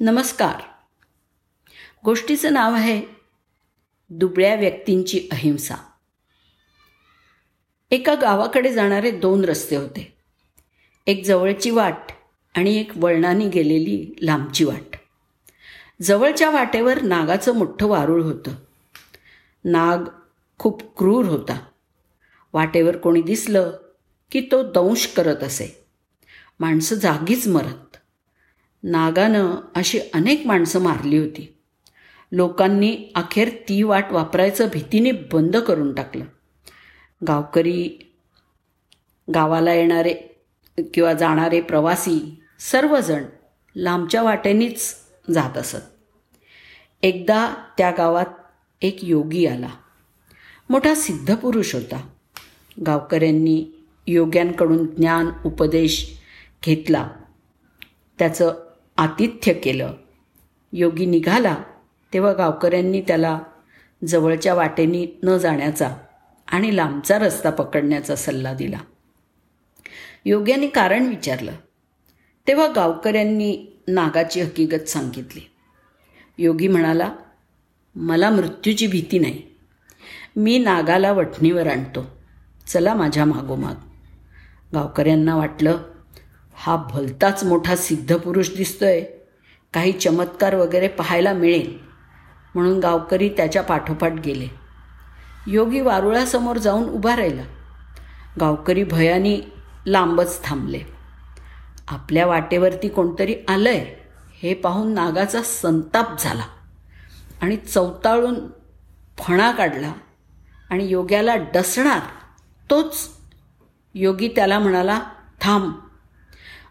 नमस्कार. गोष्टीचं नाव आहे दुबळ्या व्यक्तींची अहिंसा. एका गावाकडे जाणारे दोन रस्ते होते. एक जवळची वाट आणि एक वळणाने गेलेली लांबची वाट. जवळच्या वाटेवर नागाचं मोठं वारूळ होतं. नाग खूप क्रूर होता. वाटेवर कोणी दिसलं की तो दंश करत असे. माणसं जागीच मरत. नागानं अशी अनेक माणसं मारली होती. लोकांनी अखेर ती वाट वापरायचं भीतीने बंद करून टाकलं. गावकरी गावाला येणारे किंवा जाणारे प्रवासी सर्वजण लांबच्या वाटेनीच जात असत. एकदा त्या गावात एक योगी आला. मोठा सिद्धपुरुष होता. गावकऱ्यांनी योग्यांकडून ज्ञान उपदेश घेतला. त्याचं आतिथ्य केलं. योगी निघाला तेव्हा गावकऱ्यांनी त्याला जवळच्या वाटेनी न जाण्याचा आणि लांबचा रस्ता पकडण्याचा सल्ला दिला. योग्याने कारण विचारलं. तेव्हा गावकऱ्यांनी नागाची हकीकत सांगितली. योगी म्हणाला मला मृत्यूची भीती नाही. मी नागाला वठणीवर आणतो. चला माझ्या मागोमाग. गावकऱ्यांना वाटलं हा भलताच मोठा सिद्धपुरुष दिसतोय. काही चमत्कार वगैरे पाहायला मिळेल. म्हणून गावकरी त्याच्या पाठोपाठ गेले. योगी वारुळासमोर जाऊन उभा राहिला. गावकरी भयानी लांबच थांबले. आपल्या वाटेवरती कोणतरी आलंय हे पाहून नागाचा संताप झाला आणि चौताळून फणा काढला आणि योग्याला डसणार तोच योगी त्याला म्हणाला थांब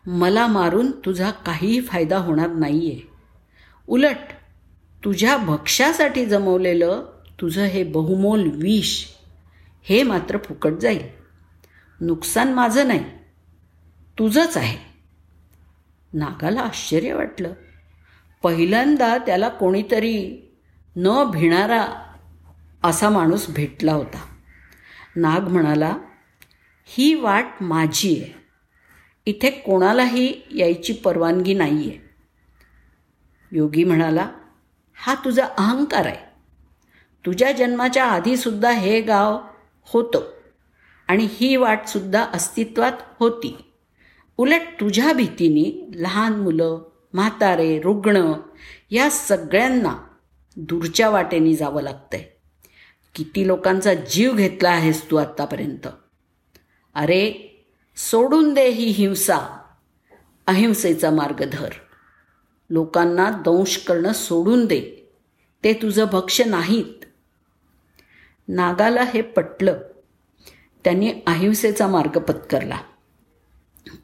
मला मारून तुझा काहीही फायदा होणार नाही आहे उलट तुझ्या भक्ष्यासाठी जमवलेलं तुझं हे बहुमोल विष हे मात्र फुकट जाईल. नुकसान माझं नाही. तुझंच आहे. नागाला आश्चर्य वाटलं. पहिल्यांदा त्याला कोणीतरी न भिणारा असा माणूस भेटला होता. नाग म्हणाला ही वाट माझी आहे. इथे कोणालाही यायची परवानगी नाही आहे योगी म्हणाला हा तुझा अहंकार आहे. तुझ्या जन्माच्या आधीसुद्धा हे गाव होतं आणि ही वाटसुद्धा अस्तित्वात होती. उलट तुझ्या भीतीने लहान मुलं म्हातारे रुग्ण या सगळ्यांना दूरच्या वाटेने जावं लागतंय. किती लोकांचा जीव घेतला आहेस तू आत्तापर्यंत अरे सोडून दे ही हिंसा. अहिंसेचा मार्ग धर. लोकांना दंश करणं सोडून दे. ते तुझं भक्ष नाहीत. नागाला हे पटलं. त्यांनी अहिंसेचा मार्ग पत्करला.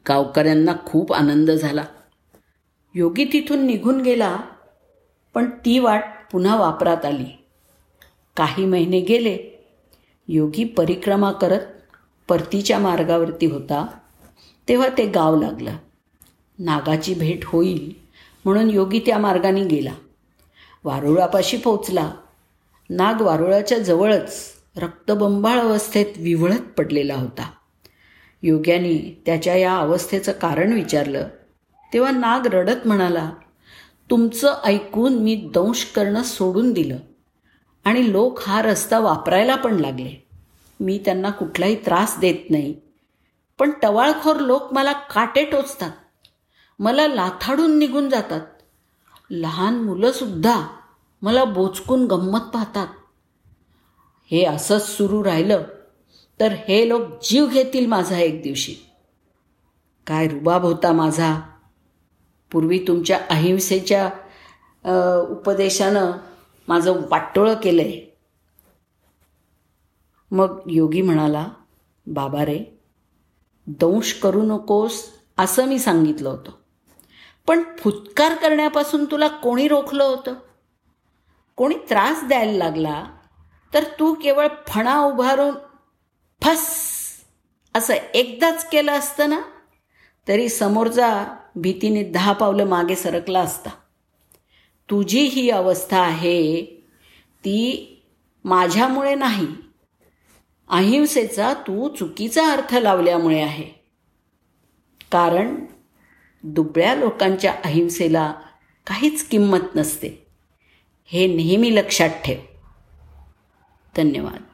गावकऱ्यांना खूप आनंद झाला. योगी तिथून निघून गेला पण ती वाट पुन्हा वापरात आली. काही महिने गेले. योगी परिक्रमा करत परतीच्या मार्गावरती होता तेव्हा ते गाव लागलं. नागाची भेट होईल म्हणून योगी त्या मार्गाने गेला. वारुळापाशी पोचला नाग वारुळाच्या जवळच रक्तबंबाळ अवस्थेत विवळत पडलेला होता. योग्याने त्याच्या या अवस्थेचं कारण विचारलं. तेव्हा नाग रडत म्हणाला तुमचं ऐकून मी दंश करणं सोडून दिलं आणि लोक हा रस्ता वापरायला पण लागले. मी त्यांना कुठलाही त्रास देत नाही. पण टवाळखोर लोक मला काटे टोचतात. मला लाथाडून निघून जातात. लहान मुलंसुद्धा मला बोचकून गंमत पाहतात. हे असंच सुरू राहिलं तर हे लोक जीव घेतील माझा एक दिवशी. काय रुबाब होता माझा. पूर्वी तुमच्या अहिंसेच्या उपदेशानं माझं वाटोळं केलं आहे मग योगी म्हणाला बाबा रे दंश करू नकोस असं मी सांगितलं होतं. पण फुत्कार करण्यापासून तुला कोणी रोखलं होतं? कोणी त्रास द्यायला लागला तर तू केवळ फणा उभारून फस असं एकदाच केलं असतं ना? तरी समोरचा भीतीने दहा पावलं मागे सरकला असता. तुझी ही अवस्था आहे ती माझ्यामुळे नाही अहिंसेचा तू चुकीचा अर्थ लावल्यामुळे आहे. कारण दुबळ्या लोकांच्या अहिंसेला काहीच किंमत नसते. हे नेहमी लक्षात ठेव. धन्यवाद.